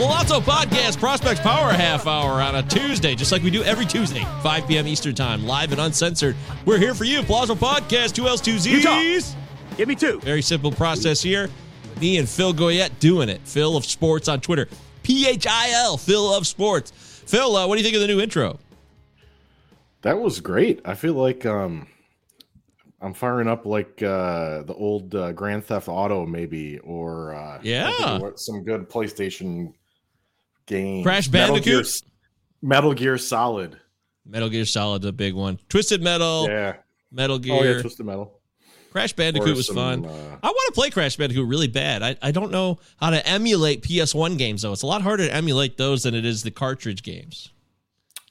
Palazzo Podcast Prospects Power Half Hour on a Tuesday, just like we do every Tuesday, 5 p.m. Eastern Time, live and uncensored. We're here for you, Palazzo Podcast, two L's, two Z's. Give me two. Very simple process here. Me and Phil Goyette doing it. Phil of Sports on Twitter. P H I L, Phil of Sports. Phil, uh, what do you think of the new intro? That was great. I feel like um I'm firing up like uh the old uh, Grand Theft Auto maybe or uh Yeah. some good PlayStation game. Crash Metal Gear, Bandicoot? Metal Gear Solid. Metal Gear Solid's a big one. Twisted Metal, Yeah. Metal Gear. Oh yeah, Twisted Metal. Crash Bandicoot was some, fun. uh, I want to play Crash Bandicoot really bad. I, I don't know how to emulate PS1 games though. It's a lot harder to emulate those than it is the cartridge games.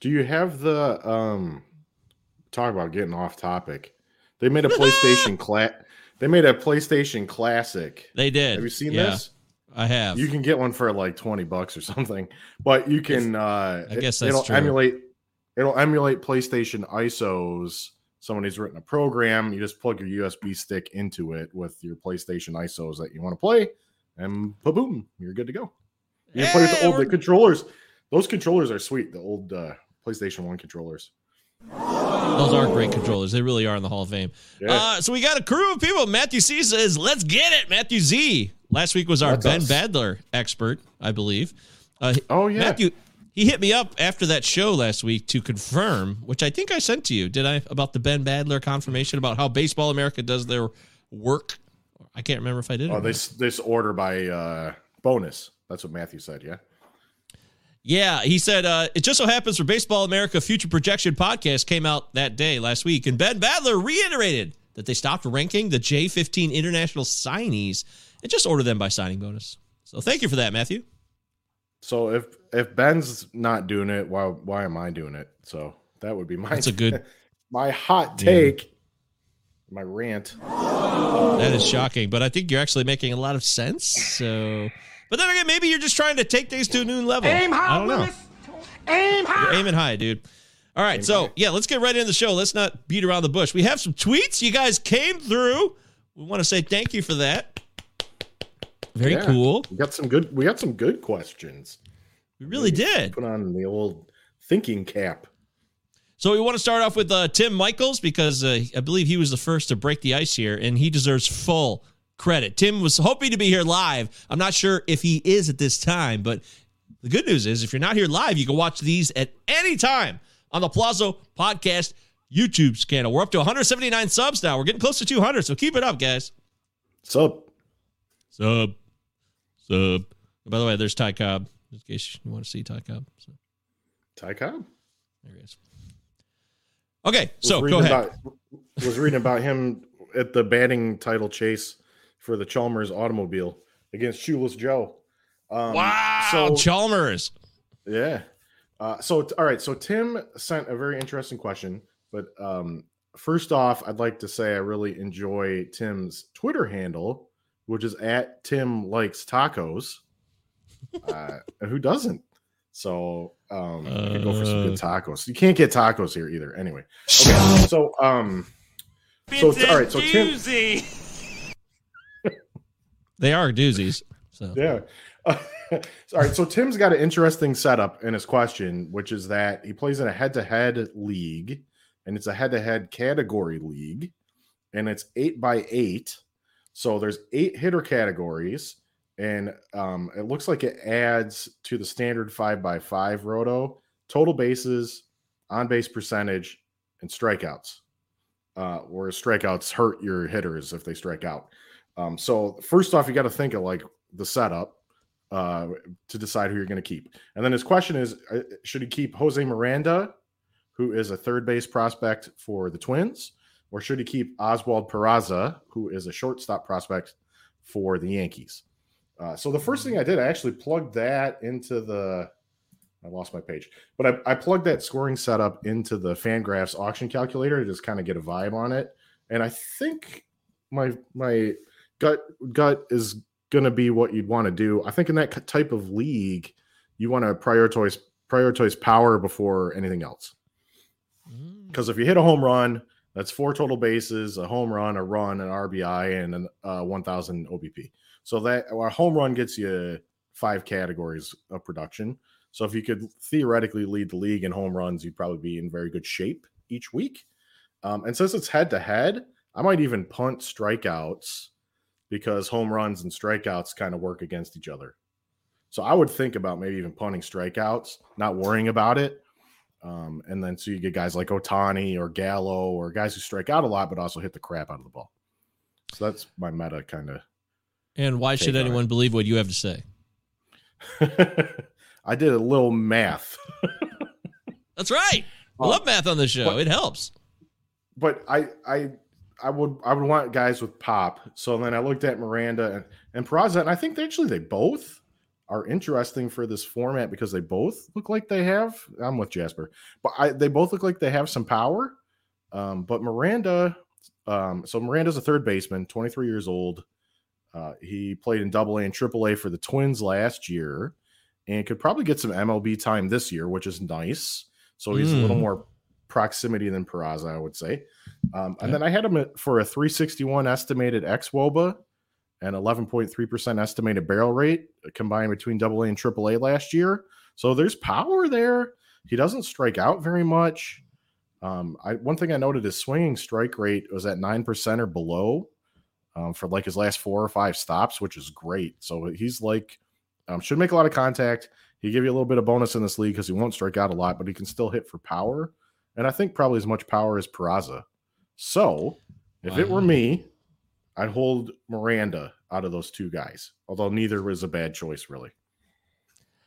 Do you have the um talk about getting off topic? They made a PlayStation cla- they made a PlayStation Classic. They did. Have you seen Yeah, this? I have. You can get one for like 20 bucks or something. But you can uh I guess that's it, will true. emulate it'll emulate PlayStation ISOs. Somebody's written a program, you just plug your USB stick into it with your PlayStation ISOs that you want to play, and boom, you're good to go. You can play with the old the controllers. Those controllers are sweet, the old uh, PlayStation 1 controllers. Those are great controllers. They really are in the Hall of Fame. Yeah. Uh, so we got a crew of people. Matthew C says, "Let's get it." Matthew Z. Last week was our That's Ben us. Badler expert, I believe. Uh, Oh yeah. Matthew, he hit me up after that show last week to confirm, which I think I sent to you. Did I about the Ben Badler confirmation about how Baseball America does their work? I can't remember if I did. Oh, this this order by uh bonus. That's what Matthew said, yeah. Yeah, he said uh, it just so happens for Baseball America Future Projection podcast came out that day last week, and Ben Badler reiterated that they stopped ranking the J15 international signees and just order them by signing bonus. So thank you for that, Matthew. So if if Ben's not doing it, why why am I doing it? So that would be my That's a good- my hot take, my rant. That is shocking, but I think you're actually making a lot of sense. So, but then again, maybe you're just trying to take things to a new level. Aim high, I don't know. Aim high. You're aiming high, dude. All right, so yeah, let's get right into the show. Let's not beat around the bush. We have some tweets. You guys came through. We want to say thank you for that. Very Yeah. cool. We got some good. We got some good questions. We really did. Put on the old thinking cap. So we want to start off with uh, Tim Michaels because uh, I believe he was the first to break the ice here, and he deserves full credit. Tim was hoping to be here live. I'm not sure if he is at this time, but the good news is if you're not here live, you can watch these at any time on the Palazzo Podcast YouTube channel. We're up to 179 subs now. We're getting close to 200, so keep it up, guys. Sub. Sub, sub. By the way, there's Ty Cobb. In case you want to see Ty Cobb, so Ty Cobb. there he is. Okay, Was so go ahead. About, was reading about him at the batting title chase for the Chalmers automobile against Shoeless Joe. Um, Wow, So Chalmers. Yeah. Uh, so all right. So Tim sent a very interesting question, but um, first off, I'd like to say I really enjoy Tim's Twitter handle, which is at Tim likes tacos. Uh, and who doesn't? So um, I could go for some good tacos. You can't get tacos here either. Anyway, okay. So um, so all right. So Tim, They are doozies. So yeah. All right, so Tim's got an interesting setup in his question, which is that he plays in a head-to-head league, and it's a head-to-head category league, and it's eight by eight. So there's eight hitter categories, and um, it looks like it adds to the standard five by five roto total bases, on base percentage, and strikeouts. Uh, where strikeouts hurt your hitters if they strike out. Um, so first off, you got to think of like the setup uh, to decide who you're going to keep. And then his question is uh, should he keep Jose Miranda, who is a third base prospect for the Twins, or should he keep Oswald Peraza, who is a shortstop prospect for the Yankees? Uh, so the first thing I did, I actually plugged that into the. I lost my page, but I, I plugged that scoring setup into the Fangraphs auction calculator to just kind of get a vibe on it. And I think my my gut gut is going to be what you'd want to do. I think in that type of league, you want to prioritize prioritize power before anything else. Because if you hit a home run, that's four total bases, a home run, a run, an RBI, and a uh, 1,000 OBP. So that a home run gets you five categories of production. So if you could theoretically lead the league in home runs, you'd probably be in very good shape each week. Um, and since it's head to head, I might even punt strikeouts because home runs and strikeouts kind of work against each other. So I would think about maybe even punting strikeouts, not worrying about it. Um, and then so you get guys like Ohtani or Gallo or guys who strike out a lot but also hit the crap out of the ball. So that's my meta kind of. And why should anyone believe what you have to say? I did a little math, That's right. I Um, love math on the show. but- it helps. but I I I would I would want guys with pop. So then I looked at Miranda and, and Peraza, and I think they actually they both are interesting for this format because they both look like they have. I'm with Jasper, but I they both look like they have some power. Um, but Miranda, um, so Miranda's a third baseman, 23 years old. Uh, he played in Double A and Triple A for the Twins last year, and could probably get some MLB time this year, which is nice. So he's a little Mm. more proximity than Peraza, I would say. Um, and Okay. then I had him for a 361 estimated xwOBA and 11.3% estimated barrel rate uh, combined between double A and triple A last year. So there's power there. He doesn't strike out very much. Um, I one thing I noted his swinging strike rate was at 9% or below um, for like his last four or five stops, which is great. So he's like, um, should make a lot of contact. He give you a little bit of bonus in this league because he won't strike out a lot, but he can still hit for power. And I think probably as much power as Peraza. So if it were me, I'd hold Miranda out of those two guys, although neither was a bad choice, really.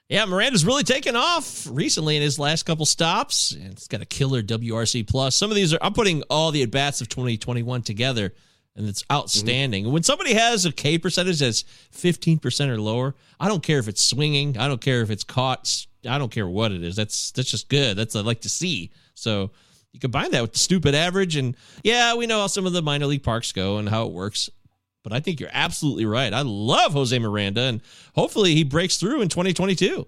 Yeah, Miranda's really taken off recently in his last couple stops. And it's got a killer WRC plus. Some of these are I'm putting all the at bats of 2021 together, and it's mm-hmm. outstanding. When somebody has a K percentage that's 15% or lower, I don't care if it's swinging, I don't care if it's caught, I don't care what it is. That's that's just good. That's what I like to see. So you combine that with the stupid average, and yeah, we know how some of the minor league parks go and how it works. But I think you're absolutely right. I love Jose Miranda, and hopefully he breaks through in 2022.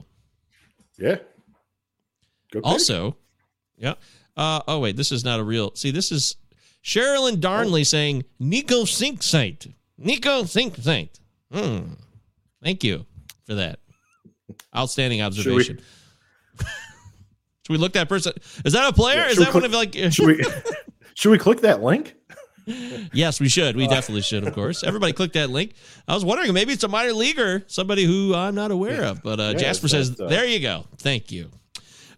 Yeah. Also, yeah. Uh, oh wait, this is not a real. See, this is Sherilyn Darnley saying Nico Sink Saint. Nico Sink Saint. Hmm. Thank you for that. Outstanding observation. Should we look that person? Is that a player? Yeah, is that one of like? should we should we click that link? yes, we should. We definitely should. Of course, everybody click that link. I was wondering maybe it's a minor leaguer, somebody who I'm not aware of. But uh, Yeah, Jasper says, uh, "There you go. Thank you."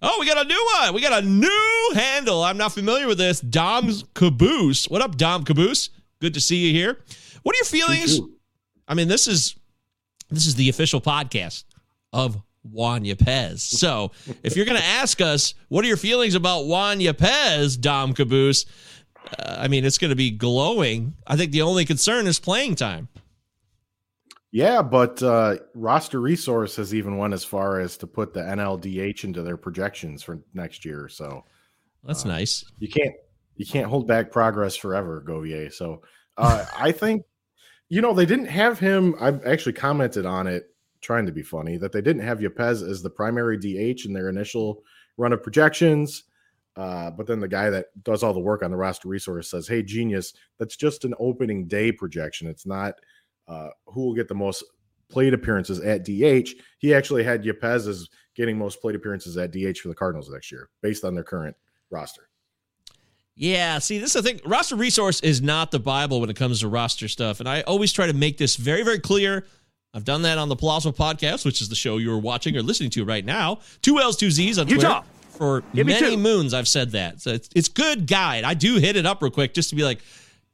Oh, we got a new one. We got a new handle. I'm not familiar with this. Dom's Caboose. What up, Dom Caboose? Good to see you here. What are your feelings? I mean, this is this is the official podcast of Juan Yepez. So if you're going to ask us, what are your feelings about Juan Yepez, Dom Caboose? Uh, I mean, it's going to be glowing. I think the only concern is playing time. Yeah, but uh, roster resource has even went as far as to put the NLDH into their projections for next year. So That's Uh, nice. you can't you can't hold back progress forever, Govier. So uh, I think you know they didn't have him. I actually commented on it, trying to be funny, that they didn't have Yepez as the primary DH in their initial run of projections. Uh, but then the guy that does all the work on the roster resource says, "Hey, genius, that's just an opening day projection. It's not uh, who will get the most plate appearances at DH. He actually had Yepez as getting most plate appearances at DH for the Cardinals next year, based on their current roster. Yeah, see, this is the thing. Roster resource is not the Bible when it comes to roster stuff. And I always try to make this very, very clear. I've done that on the Palazzo podcast, which is the show you're watching or listening to right now. Two L's, two Z's on Utah. Twitter. For Give many moons, I've said that. So it's, it's good guide. I do hit it up real quick just to be like,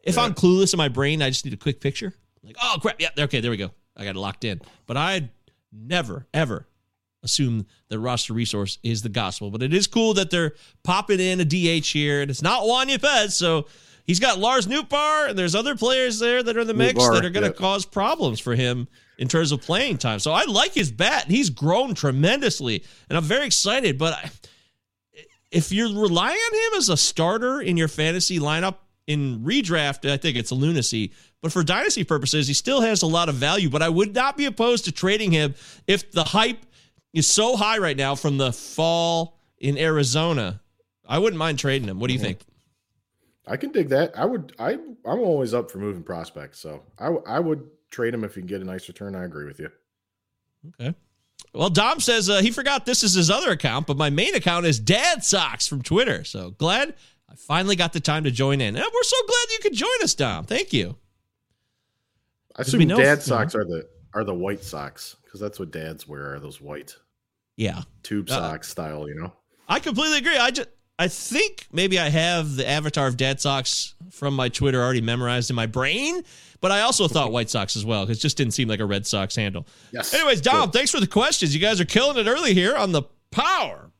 if I'm clueless in my brain, I just need a quick picture. Like, oh, crap. Yeah, okay, there we go. I got it locked in. But I never, ever assume that roster resource is the gospel. But it is cool that they're popping in a DH here, and it's not Juan Yepez. So he's got Lars Nootbaar, and there's other players there that are in the mix that are going to yeah. cause problems for him in terms of playing time. So I like his bat, he's grown tremendously, and I'm very excited. But I, if you're relying on him as a starter in your fantasy lineup in redraft, I think it's a lunacy. But for dynasty purposes, he still has a lot of value. But I would not be opposed to trading him if the hype is so high right now from the fall in Arizona. I wouldn't mind trading him. What do you think? I can dig that. I would. I I'm always up for moving prospects, so I I would trade him if you can get a nice return. I agree with you. Okay. Well, Dom says uh, he forgot this is his other account, but my main account is Dad Socks from Twitter. So glad I finally got the time to join in. And we're so glad you could join us, Dom. Thank you. I assume know- dad socks are the are the white socks because that's what dads wear are those white Yeah. tube Uh, socks style. You know. I completely agree. I just I think maybe I have the avatar of Dad Sox from my Twitter already memorized in my brain, but I also thought White Sox as well because it just didn't seem like a Red Sox handle. Yes. Anyways, Dom, Good. thanks for the questions. You guys are killing it early here on the Power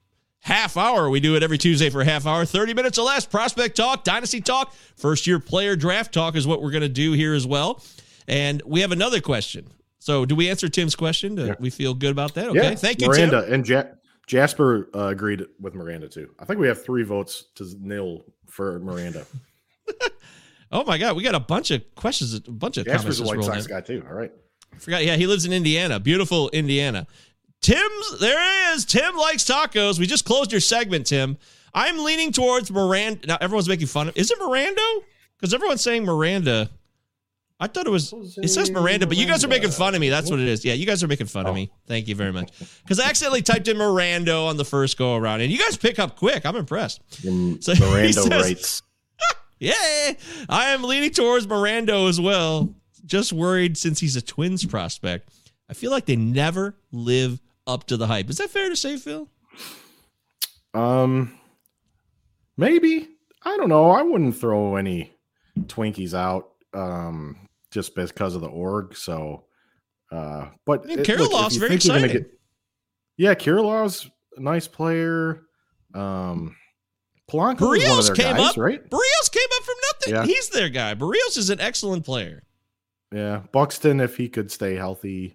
half hour. We do it every Tuesday for a half hour, 30 minutes or less. Prospect talk, dynasty talk, first year player draft talk is what we're going to do here as well. And we have another question. So, do we answer Tim's question? Do Yeah. we feel good about that? Okay. Yeah. Thank you, Miranda Tim. and ja- Jasper uh, agreed with Miranda too. I think we have three votes to nil for Miranda. Oh my God, we got a bunch of questions, a bunch of Jasper's comments a White Sox in. guy too. All right. I forgot. Yeah, he lives in Indiana. Beautiful Indiana. Tim's there it is. Tim likes tacos. We just closed your segment, Tim. I'm leaning towards Miranda. Now everyone's making fun of. Is it Mirando? Because everyone's saying Miranda. I thought it was. It says Miranda, but you guys are making fun of me. That's what it is. Yeah, you guys are making fun of me. Thank you very much. Because I accidentally typed in Miranda on the first go around, and you guys pick up quick. I'm impressed. So Miranda says- writes. Yay! I am leaning towards Miranda as well. Just worried since he's a Twins prospect. I feel like they never live up to the hype. Is that fair to say, Phil? Um, maybe I don't know. I wouldn't throw any Twinkies out um, just because of the org. So, uh, but look, Kirilloff's very you're gonna yeah, Kirilloff's a nice player. Um, Polanco is one of Berrios their came guys, up. right? Berrios came up from nothing. Yeah. He's their guy. Berrios is an excellent player. Yeah, Buxton, if he could stay healthy,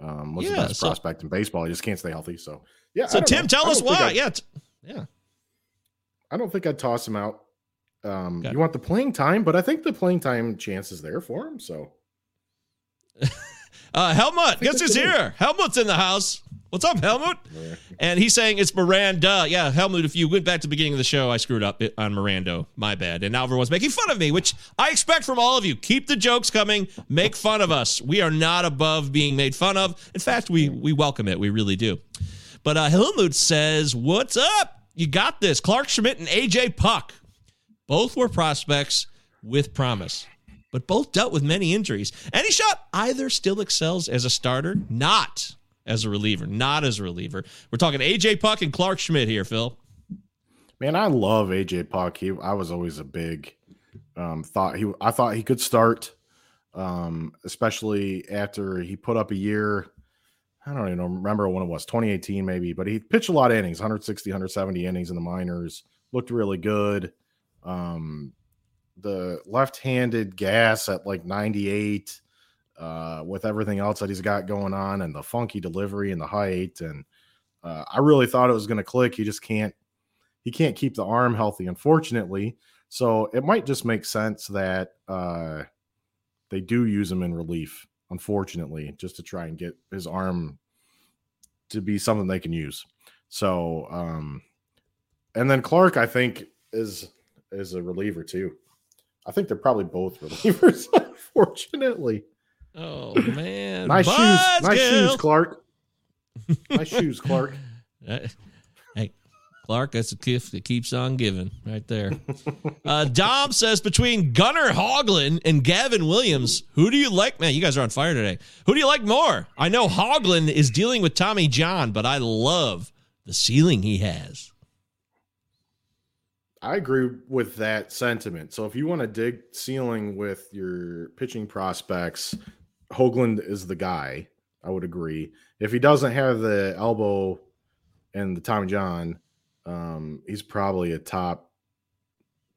um, was the best so- prospect in baseball. He just can't stay healthy. So, yeah. So Tim, know. tell us why. I'd- Yeah, t- yeah. I don't think I'd toss him out. Um, You want the playing time, but I think the playing time chance is there for him. So, Uh, Helmut, guess who's good. here? Helmut's in the house. What's up, Helmut? And he's saying it's Miranda. Yeah, Helmut, if you went back to the beginning of the show, I screwed up on Miranda. My bad. And now everyone's making fun of me, which I expect from all of you. Keep the jokes coming. Make fun of us. We are not above being made fun of. In fact, we we welcome it. We really do. But uh, Helmut says, What's up? You got this. Clarke Schmidt and AJ Puk. Both were prospects with promise, but both dealt with many injuries. Any shot either still excels as a starter, not as a reliever, not as a reliever. We're talking AJ Puk and Clarke Schmidt here, Phil. man, I love AJ Puk. He, I was always a big um, thought he. I thought he could start, um, especially after he put up a year. I don't even remember when it was 2018 maybe, but he pitched a lot of innings, 160, 170 innings in the minors. Looked really good. Um, the left-handed gas at like 98 uh, with everything else that he's got going on and the funky delivery and the height and uh, I really thought it was going to click. He just can't he can't keep the arm healthy, unfortunately. So it might just make sense that uh, they do use him in relief, unfortunately, just to try and get his arm to be something they can use. So, um, and then Clark, I think, is is a reliever too. I think they're probably both relievers, unfortunately. Oh man, Nice shoes, nice Buzzkill. shoes, Clark. My shoes, Clark. Hey, Clark, that's a gift that keeps on giving right there. Uh, Dom says between Gunnar Hoglin and Gavin Williams, who do you like? Man, you guys are on fire today. Who do you like more? I know Hoglin is dealing with Tommy John, but I love the ceiling he has. I agree with that sentiment. So if you want to dig ceiling with your pitching prospects, Hoagland is the guy. I would agree. If he doesn't have the elbow and the Tommy John, um, he's probably a top.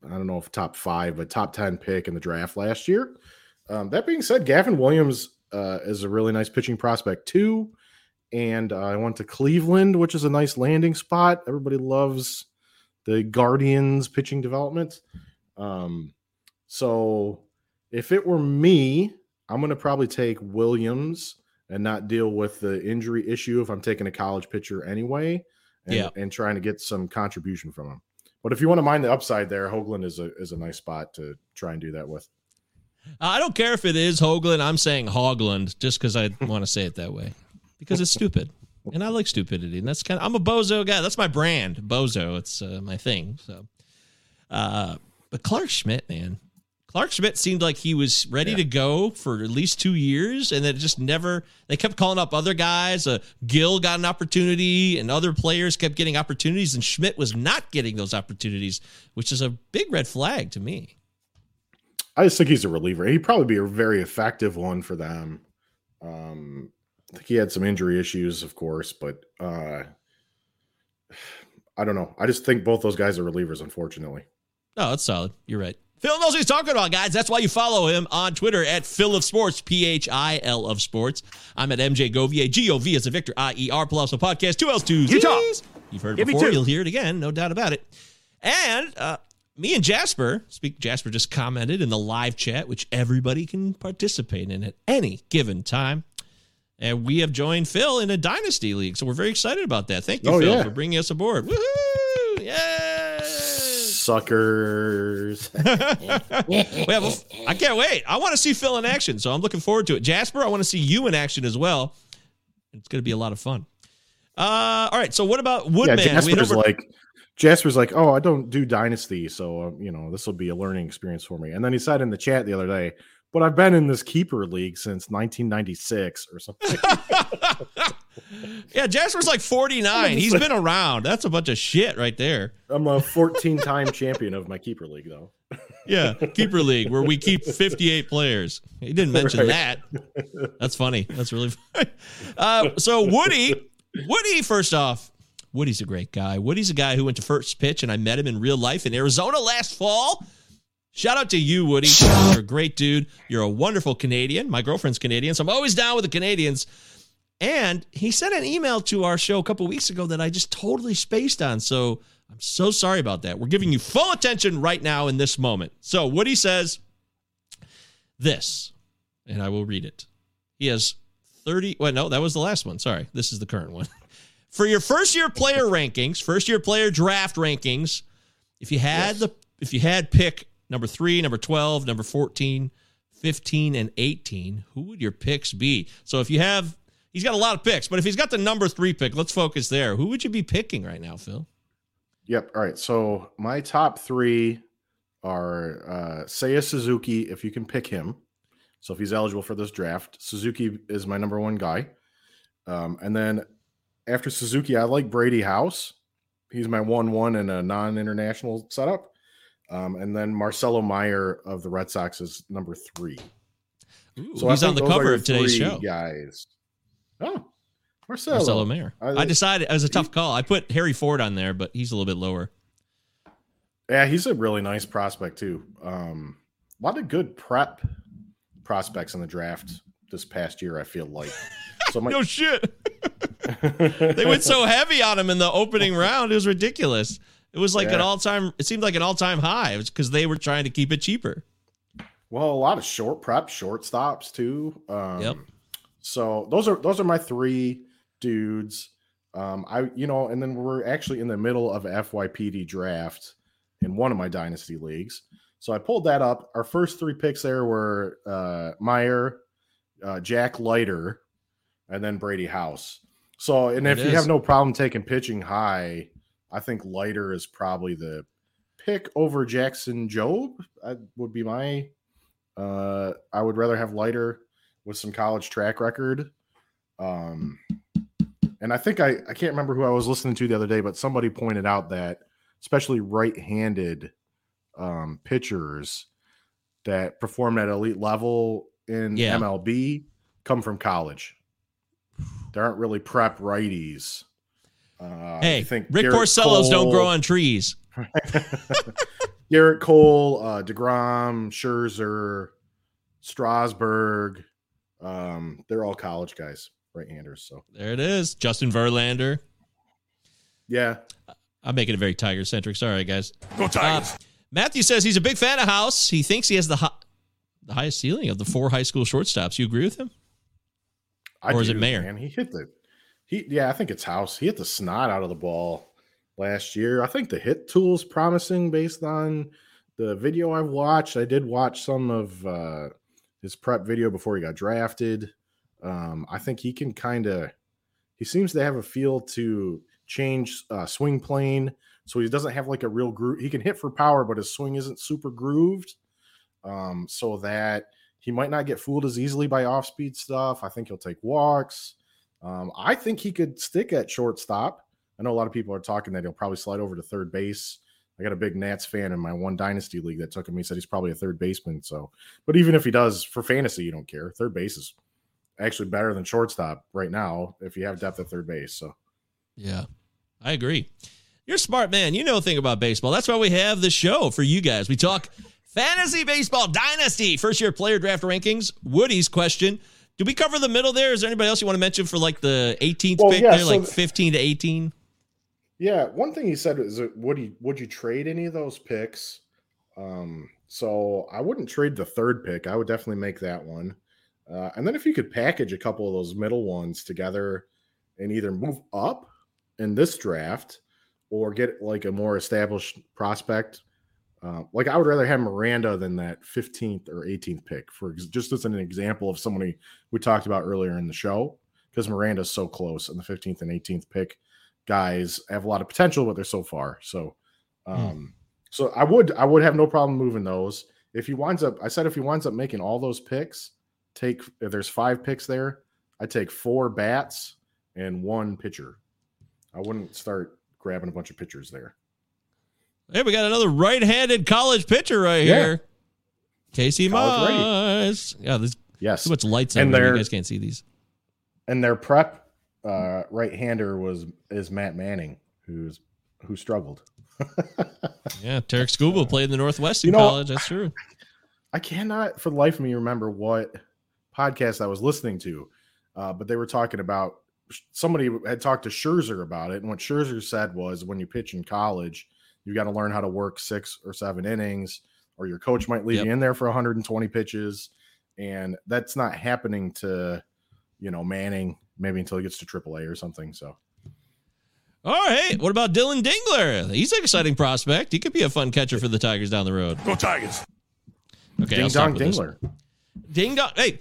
I don't know if top five, but top ten pick in the draft last year. Um, that being said, Gavin Williams uh, is a really nice pitching prospect too. And uh, I went to Cleveland, which is a nice landing spot. Everybody loves the Guardians pitching development. Um, so if it were me, I'm going to probably take Williams and not deal with the injury issue if I'm taking a college pitcher anyway, and, Yeah. and trying to get some contribution from him. But if you want to mind the upside there, Hoagland is a is a nice spot to try and do that with. I don't care if it is Hoagland. I'm saying Hogland just because I want to say it that way because it's stupid. And I like stupidity. And that's kind of, I'm a bozo guy. That's my brand, bozo. It's uh, my thing. So, uh, but Clarke Schmidt, man, Clarke Schmidt seemed like he was ready Yeah. to go for at least two years, and then it just never. They kept calling up other guys. Uh, Gil got an opportunity, and other players kept getting opportunities, and Schmidt was not getting those opportunities, which is a big red flag to me. I just think he's a reliever. He'd probably be a very effective one for them. Um, I think he had some injury issues, of course, but uh, I don't know. I just think both those guys are relievers, unfortunately. No, that's solid. You're right. Phil knows what he's talking about, guys. That's why you follow him on Twitter at Phil of Sports, P H I L of Sports. I'm at MJ Govier, G O V as a Victor, I E R plus a podcast, two L's, two Utah. Z's. You've heard it Give before. You'll hear it again, no doubt about it. And uh, me and Jasper, speak. Jasper just commented in the live chat, which everybody can participate in at any given time. And we have joined Phil in a dynasty league, so we're very excited about that. Thank you, Oh, Phil, yeah. for bringing us aboard. Woohoo! Yay! Suckers. We have a, I can't wait. I want to see Phil in action, so I'm looking forward to it. Jasper, I want to see you in action as well. It's going to be a lot of fun. Uh, all right. So what about Woodman? Had Jasper's over- like Jasper's like, oh, I don't do dynasty, so um, you know this will be a learning experience for me. And then he said in the chat the other day, but I've been in this keeper league since 1996 or something. yeah, Jasper's like 49. He's been around. That's a bunch of shit right there. I'm a 14 time champion of my keeper league, though. Yeah, keeper league where we keep 58 players. He didn't mention Right. that. That's funny. That's really funny. Uh, so Woody, Woody, first off, Woody's a great guy. Woody's a guy who went to first pitch, and I met him in real life in Arizona last fall. Shout out to you, Woody. You're a great dude. You're a wonderful Canadian. My girlfriend's Canadian, so I'm always down with the Canadians. And he sent an email to our show a couple weeks ago that I just totally spaced on. So I'm so sorry about that. We're giving you full attention right now in this moment. So Woody says this, and I will read it. He has 30. Well, no, that was the last one. Sorry. This is the current one. For your first year player rankings, first year player draft rankings, if you had the if you had pick number 3, number 12, number 14, 15 and 18, who would your picks be? So if you have he's got a lot of picks, but if he's got the number 3 pick, let's focus there. Who would you be picking right now, Phil? Yep. All right. So my top three are uh, Seiya Suzuki, if you can pick him. So if he's eligible for this draft, Suzuki is my number one guy. Um, and then after Suzuki, I like Brady House. He's my one-one in a non-international setup. Um, and then Marcelo Mayer of the Red Sox is number three. Ooh, So he's on the cover of today's show. Guys. Oh, Marcelo. Marcelo Mayer. I- I decided it was a tough call. I put Harry Ford on there, but he's a little bit lower. Yeah, he's a really nice prospect too. Um, a lot of good prep prospects in the draft this past year. I feel like. So my, No shit. they went so heavy on him in the opening round. It was ridiculous. It was like an all time. It seemed like an all time high. Because they were trying to keep it cheaper. well, a lot of short prep, shortstops too. Um, Yep. So those are those are my three dudes. Um, I you know, and then we're actually in the middle of FYPD draft in one of my dynasty leagues. So I pulled that up. Our first three picks there were uh, Mayer, uh, Jack Leiter, and then Brady House. So, and if you have no problem taking pitching high, I think Leiter is probably the pick over Jackson Jobe. I would be my. Uh, I would rather have Leiter with some college track record. Um, and I think I I can't remember who I was listening to the other day, but somebody pointed out that especially right-handed um, pitchers that perform at elite level in Yeah. MLB come from college. There aren't really prep righties. Uh, I Hey, think Rick Garrett Porcellos don't grow on trees. Gerrit Cole, uh, Degrom, Scherzer, Strasburg. Um, they're all college guys, right-handers. So There it is. Justin Verlander. yeah, I'm making it very Tiger centric. Sorry, guys. Go Tigers. Uh, Matthew says he's a big fan of House. He thinks he has the hi- the highest ceiling of the four high school shortstops. You agree with him? I Or is it Mayor? Mayer? Man, he hit the he. Yeah, I think it's House. He hit the snot out of the ball last year. I think the hit tool's promising based on the video I've watched. I did watch some of uh, his prep video before he got drafted. Um, I think he can kind of. He seems to have a feel to change uh, swing plane, so he doesn't have like a real groove. He can hit for power, but his swing isn't super grooved. Um, so that he might not get fooled as easily by off speed stuff. I think he'll take walks. Um, I think he could stick at shortstop. I know a lot of people are talking that he'll probably slide over to third base. I got a big Nats fan in my one dynasty league that took him. He said he's probably a third baseman. So, but even if he does for fantasy, you don't care. Third base is actually better than shortstop right now if you have depth at third base. So, Yeah, I agree. You're a smart man. You know a thing about baseball. That's why we have the show for you guys. We talk fantasy baseball dynasty, first year player draft rankings. Woody's question. Did we cover the middle there? Is there anybody else you want to mention for like the 18th Well, pick yeah, there, so like 15 to 18? Yeah, one thing he said is, that would he would you trade any of those picks? Um, so I wouldn't trade the third pick. I would definitely make that one. Uh, and then if you could package a couple of those middle ones together and either move up in this draft or get like a more established prospect. Uh, like I would rather have Miranda than that 15th or 18th pick for ex- just as an example of somebody we talked about earlier in the show because Miranda's so close and the 15th and 18th pick guys have a lot of potential, but they're so far. So, um, so I would I would have no problem moving those. If he winds up, I said if he winds up making all those picks, take if there's five picks there, I take four bats and one pitcher. I wouldn't start grabbing a bunch of pitchers there. Hey, we got another right-handed college pitcher right Yeah. here. Casey College ready. Mize. Yeah, there's Yes, so much lights And on there. You guys can't see these. and their prep uh, right-hander was is Matt Manning, who's who struggled. Yeah, Tarik Skubal played in the Northwestern You know- College. That's true. I cannot for the life of me remember what podcast I was listening to, uh, but they were talking about somebody had talked to Scherzer about it, and what Scherzer said was when you pitch in college, you got to learn how to work six or seven innings, or your coach might leave Yep. you in there for 120 pitches, and that's not happening to you know Manning maybe until he gets to AAA or something. So All right. What about Dylan Dingler? He's an exciting prospect. He could be a fun catcher for the Tigers down the road. Go Tigers. Okay, ding I'll dong with this. dingler. Ding dong. Hey,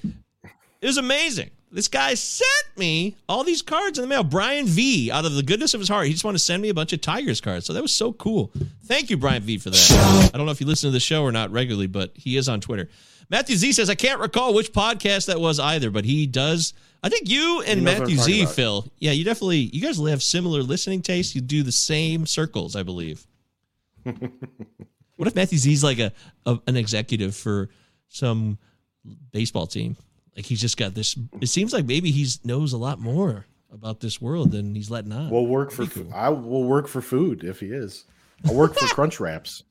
it was amazing. This guy sent me all these cards in the mail. Brian V, out of the goodness of his heart, he just wanted to send me a bunch of Tigers cards. So that was so cool. Thank you, Brian V, for that. I don't know if you listen to the show or not regularly, but he is on Twitter. Matthew Z says, I can't recall which podcast that was either, but he does. I think you and He Matthew Z, about. Phil. Yeah, you definitely, you guys have similar listening tastes. You do the same circles, I believe. what if Matthew Z's like a, a an executive for some baseball team? Like he's just got this. It seems like maybe he's knows a lot more about this world than he's letting on. We'll work for. That'd cool. I will work for food if he is. I'll work for Crunch Wraps.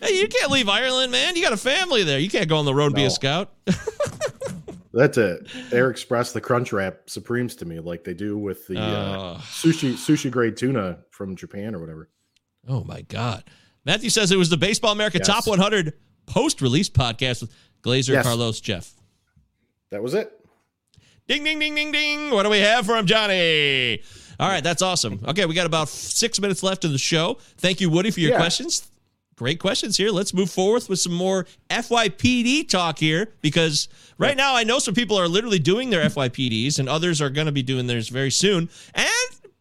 Hey, you can't leave Ireland, man. You got a family there. You can't go on the road and be a scout. That's it. Air Express the Crunch Wrap Supremes to me, like they do with the uh, Uh. sushi sushi grade tuna from Japan or whatever. oh my God. Matthew says it was the Baseball America Yes. Top 100 post-release podcast with Glaser, Yes. Carlos, Jeff. That was it. Ding, ding, ding, ding, ding. What do we have for him, Johnny? All right, that's awesome. Okay, we got about six minutes left of the show. Thank you, Woody, for your Yeah. questions. great questions here. Let's move forward with some more FYPD talk here because right now I know some people are literally doing their FYPDs and others are going to be doing theirs very soon. And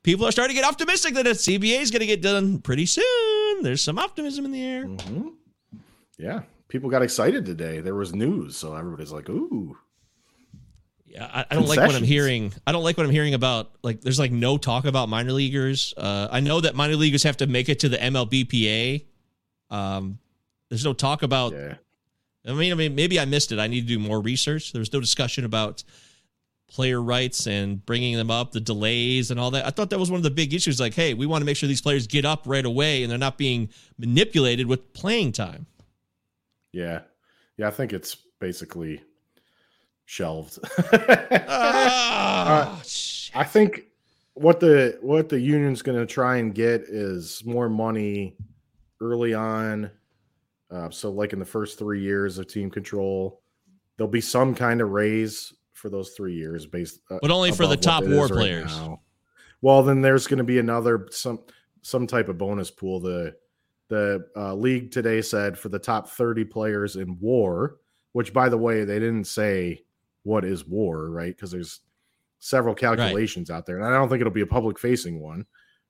people are starting to get optimistic that a CBA is going to get done pretty soon. There's some optimism in the air. Mm-hmm. Yeah, people got excited today. There was news, so everybody's like, "Ooh." Yeah, I, I don't like what I'm hearing. I don't like what I'm hearing about like there's like no talk about minor leaguers. Uh, I know that minor leaguers have to make it to the MLBPA. Um, there's no talk about. Yeah, I mean, I mean, maybe I missed it. I need to do more research. There was no discussion about player rights and bringing them up, the delays and all that. I thought that was one of the big issues. Like, hey, we want to make sure these players get up right away and they're not being manipulated with playing time. yeah, yeah. I think it's basically shelved. Ah, I think what the what the union's going to try and get is more money early on. Uh, so, like in the first three years of team control, there'll be some kind of raise for those three years, based, uh, But only for the top war right players. now. Well, then there's going to be another some some type of bonus pool. The the uh, league today said for the top 30 players in war, which by the way they didn't say what is war, right? Because there's several calculations out there, and I don't think it'll be a public facing one.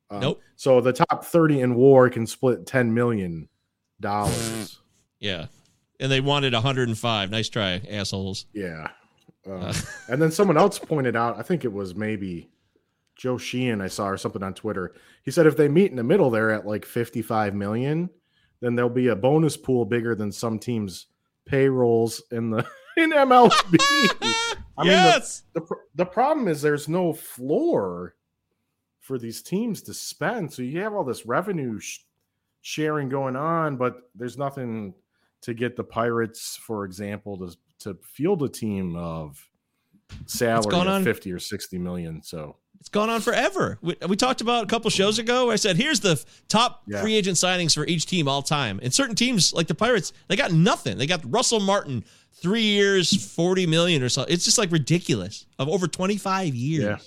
Um, Nope. So the top 30 in war can split 10 million dollars. yeah. And they wanted 105. Nice try, assholes. yeah. Um, Uh. and then someone else pointed out, I think it was maybe Joe Sheehan I saw or something on Twitter. He said if they meet in the middle there at like 55 million, then there'll be a bonus pool bigger than some teams' payrolls in the in MLB. I mean, the, yes. the the problem is there's no floor for these teams to spend. So you have all this revenue sh- sharing going on, but there's nothing to get the Pirates, for example, to to field a team of salary of on? 50 or 60 million. So It's gone on forever. We, we talked about a couple shows ago. I said, here's the top Yeah. free agent signings for each team all time. And certain teams, like the Pirates, they got nothing. They got Russell Martin, three years, 40 million or so. It's just like ridiculous of over 25 years. Yeah.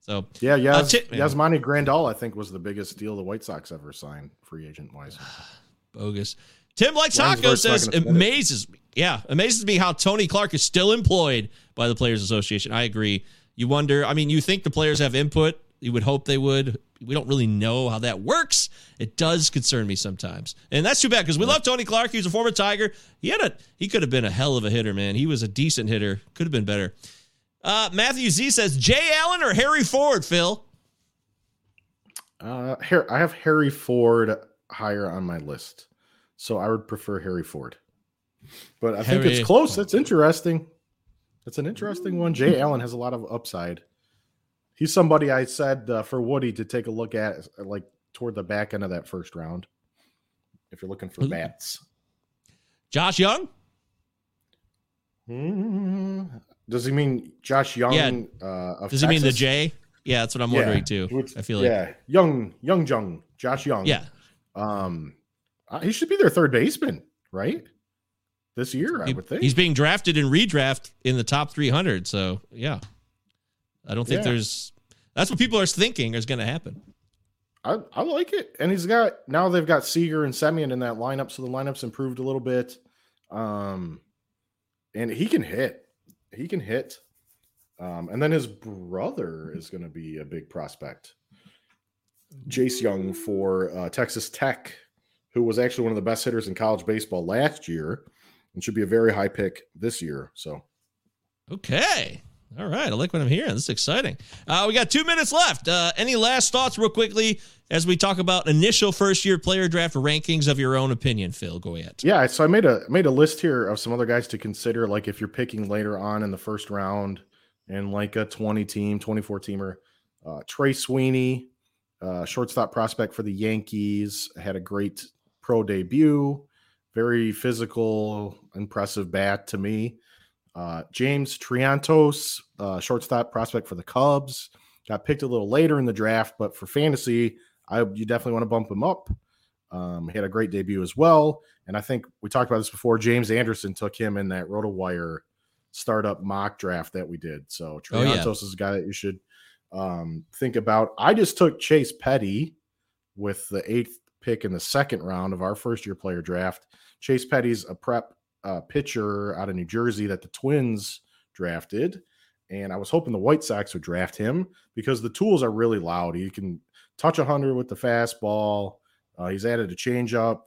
So, yeah, yeah, Uh, Ti- Yasmani Grandal, I think, was the biggest deal the White Sox ever signed, free agent wise. bogus. Tim likes Ryan's Taco Vert's not says, gonna fit it. amazes me. Yeah, amazes me how Tony Clark is still employed by the Players Association. I agree. You wonder, I mean, you think the players have input. You would hope they would. We don't really know how that works. It does concern me sometimes. And that's too bad because we love Tony Clark. He was a former Tiger. He had a he could have been a hell of a hitter, man. He was a decent hitter. Could have been better. Uh, Matthew Z says Jay Allen or Harry Ford, Phil. Uh, Har- I have Harry Ford higher on my list, so I would prefer Harry Ford. But I think it's close. That's interesting. That's an interesting one. Jay Allen has a lot of upside. He's somebody I said uh, for Woody to take a look at, like toward the back end of that first round, if you're looking for bats. Josh Young? Hmm. Does he mean Josh Young? Yeah. Uh, of Does he mean the? J? Yeah, that's what I'm Yeah, wondering too. which- I feel like yeah, Young, Young Jung, Josh Young. yeah. Um, uh, he should be their third baseman, right? This year, I would think. He's being drafted in redraft in the top 300. So, yeah. I don't think Yeah. there's. That's what people are thinking is going to happen. I, I like it, and he's got now they've got Seager and Semien in that lineup, so the lineup's improved a little bit. Um, and he can hit. He can hit. Um, and then his brother is going to be a big prospect, Jace Jung for uh, Texas Tech, who was actually one of the best hitters in college baseball last year, and should be a very high pick this year. So Okay. All right. I like what I'm hearing. This is exciting. Uh, we got two minutes left. Uh, any last thoughts, real quickly, as we talk about initial first year player draft rankings of your own opinion, Phil? Go ahead. Yeah, so I made a made a list here of some other guys to consider, like if you're picking later on in the first round and like a 20 team, 24 teamer. Uh, Trey Sweeney, uh, shortstop prospect for the Yankees, had a great pro debut, very physical, impressive bat to me. Uh, James Triantos, uh, shortstop prospect for the Cubs, got picked a little later in the draft, but for fantasy, I you definitely want to bump him up. Um, he had a great debut as well. And I think we talked about this before. James Anderson took him in that RotoWire startup mock draft that we did. So Oh, yeah. Triantos is a guy that you should um, think about. I just took Chase Petty with the eighth pick in the second round of our first year player draft. Chase Petty's a prep uh, pitcher out of New Jersey that the Twins drafted. And I was hoping the White Sox would draft him because the tools are really loud. He can touch a 100 with the fastball. Uh, he's added a changeup.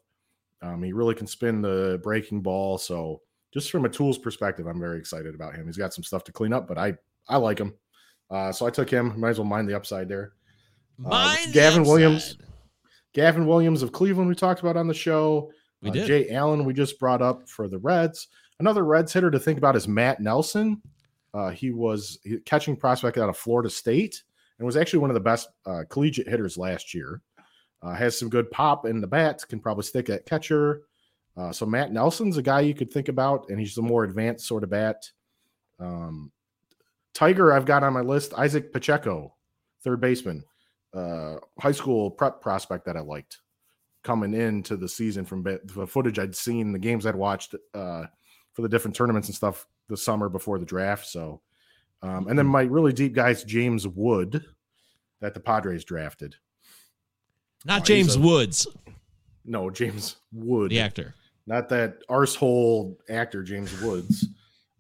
Um, he really can spin the breaking ball. So, just from a tools perspective, I'm very excited about him. He's got some stuff to clean up, but I I like him. Uh, so I took him. Might as well mind the upside there. Uh, Mind the Gavin Williams. Gavin Williams of Cleveland, we talked about on the show. We Uh. Jay Allen, we just brought up for the Reds. Another Reds hitter to think about is Matt Nelson. Uh, he was catching prospect out of Florida State and was actually one of the best uh, collegiate hitters last year. Uh, has some good pop in the bat, can probably stick at catcher. Uh, so Matt Nelson's a guy you could think about, and he's the more advanced sort of bat. Um, Tiger, I've got on my list Izaac Pacheco, third baseman, uh, high school prep prospect that I liked coming into the season from the footage I'd seen, the games I'd watched uh, for the different tournaments and stuff the summer before the draft. So, um, and then my really deep guys, James Wood, that the Padres drafted. Not Oh, James a- Woods, No, James Wood, the actor. not that arsehole actor James Woods.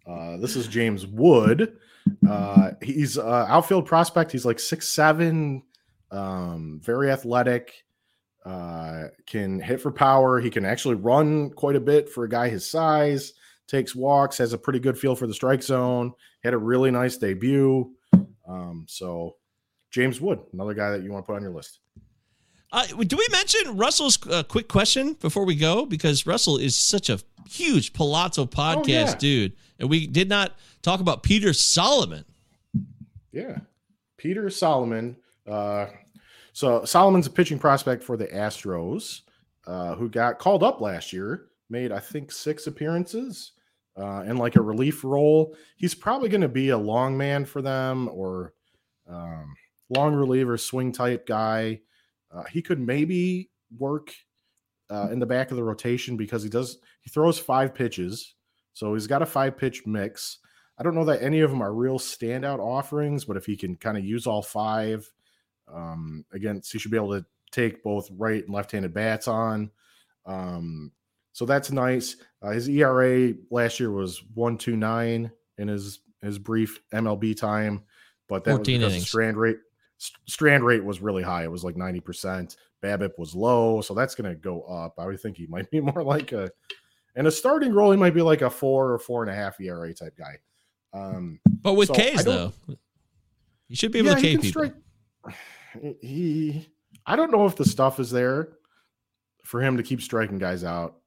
Uh, this is James Wood. Uh, he's uh, outfield prospect. He's like six seven, um, very athletic. Uh, can hit for power. He can actually run quite a bit for a guy his size. Takes walks. Has a pretty good feel for the strike zone. Had a really nice debut. Um, so James Wood, another guy that you want to put on your list. Uh, do we mention Russell's uh, quick question before we go? Because Russell is such a huge Palazzo podcast yeah. dude, and we did not talk about Peter Solomon. Yeah. Peter Solomon. Uh, so Solomon's a pitching prospect for the Astros, uh, who got called up last year, made, I think, six appearances uh, in like a relief role. He's probably going to be a long man for them or um, long reliever, swing type guy. Uh, he could maybe work uh, in the back of the rotation because he does, he throws five pitches. So he's got a five pitch mix. I don't know that any of them are real standout offerings, but if he can kind of use all five, um, again, he should be able to take both right and left-handed bats on. Um, so that's nice. Uh, his ERA last year was one two nine in his his brief MLB time, but that was 14 because strand rate st- strand rate was really high. It was like ninety percent. BABIP was low, so that's going to go up. I would think he might be more like a and a starting role. He might be like a four or four and a half ERA type guy. Um, But with So, K's though, you should be able to he K people. strike- He, I don't know if the stuff is there for him to keep striking guys out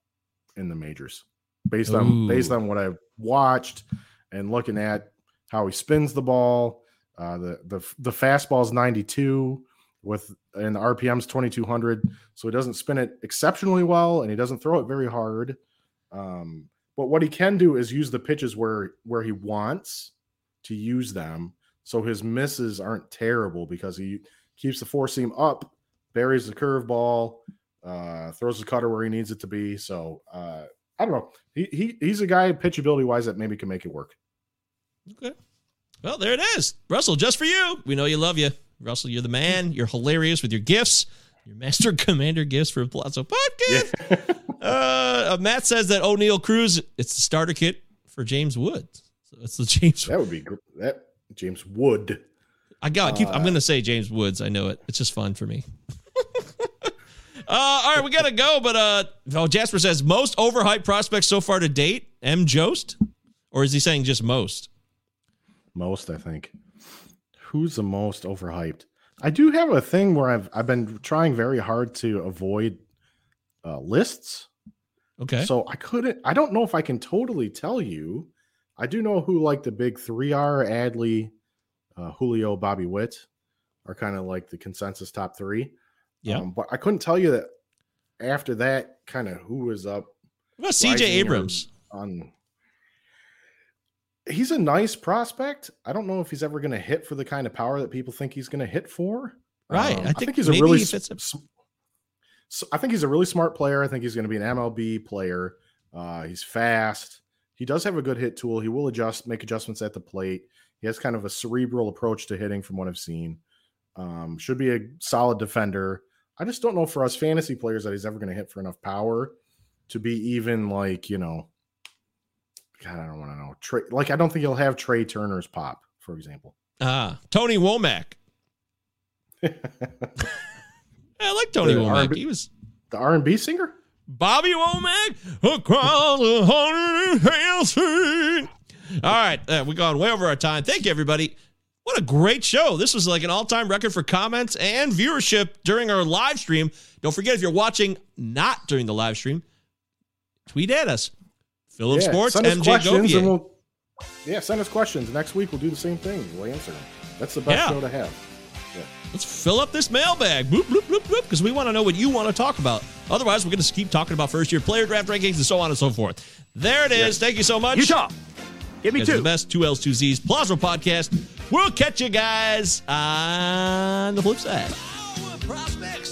in the majors, based on based on what I've watched and looking at how he spins the ball. Uh, the the the fastball is 92 with and the RPM's 2200, so he doesn't spin it exceptionally well and he doesn't throw it very hard. Um, but what he can do is use the pitches where where he wants to use them, so his misses aren't terrible because he keeps the four seam up, buries the curveball, uh, throws the cutter where he needs it to be. So uh, I don't know. He, he he's a guy pitchability wise that maybe can make it work. Okay. Well, there it is. Russell, just for you. We know you love you. Russell, you're the man. You're hilarious with your gifts. Your master commander gifts for Palazzo Podcast. uh, Matt says that Oneil Cruz, it's the starter kit for James Wood. So it's the James. That would be that James Wood. I got. Keep, Uh, I'm going to say James Woods. I know it. It's just fun for me. uh, all right, we got to go. But uh, oh, Jasper says most overhyped prospects so far to date. M. Jost, or is he saying just most? Most, I think. Who's the most overhyped? I do have a thing where I've I've been trying very hard to avoid uh, lists. Okay. So I couldn't. I don't know if I can totally tell you. I do know who like the big three are: Adley, uh, Julio, Bobby Witt are kind of like the consensus top three. Yeah. Um, but I couldn't tell you that after that, kind of who is up what about C.J. Abrams? on. He's a nice prospect. I don't know if he's ever going to hit for the kind of power that people think he's going to hit for. Right. Um, I think he's a really. it's a- s- s- I think he's a really smart player. I think he's going to be an MLB player. Uh, he's fast. He does have a good hit tool. He will adjust, make adjustments at the plate. He has kind of a cerebral approach to hitting, from what I've seen. Um, should be a solid defender. I just don't know for us fantasy players that he's ever going to hit for enough power to be even like you know. God, I don't want to know. Trea, like I don't think he'll have Trea Turner's pop, for example. Ah, Tony Womack. I like Tony The Womack. R&B He was The R and B singer. Bobby Womack across the hundred. All right, uh, we're going way over our time. Thank you, everybody. What a great show. This was like an all time record for comments and viewership during our live stream. Don't forget, if you're watching not during the live stream, tweet at us. Philip Yeah, Sports, send MJ questions and Govier. we'll. Yeah, send us questions. Next week we'll do the same thing. We'll answer them. That's the best Yeah. show to have. Yeah. Let's fill up this mailbag. Boop, bloop, bloop, bloop, because we want to know what you want to talk about. Otherwise, we're going to keep talking about first year player draft rankings and so on and so forth. There it is. Thank you so much. Utah. Give me Guys two. the best. Two L's, two Z's. Palazzo Podcast. We'll catch you guys on the flip side.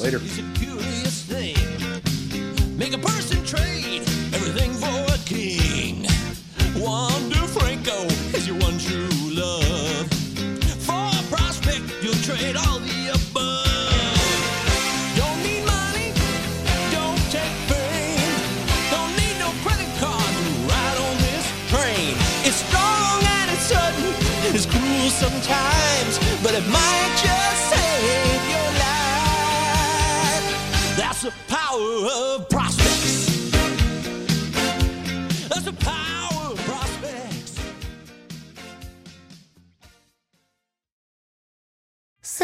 Later. is a curious thing. Make a person trade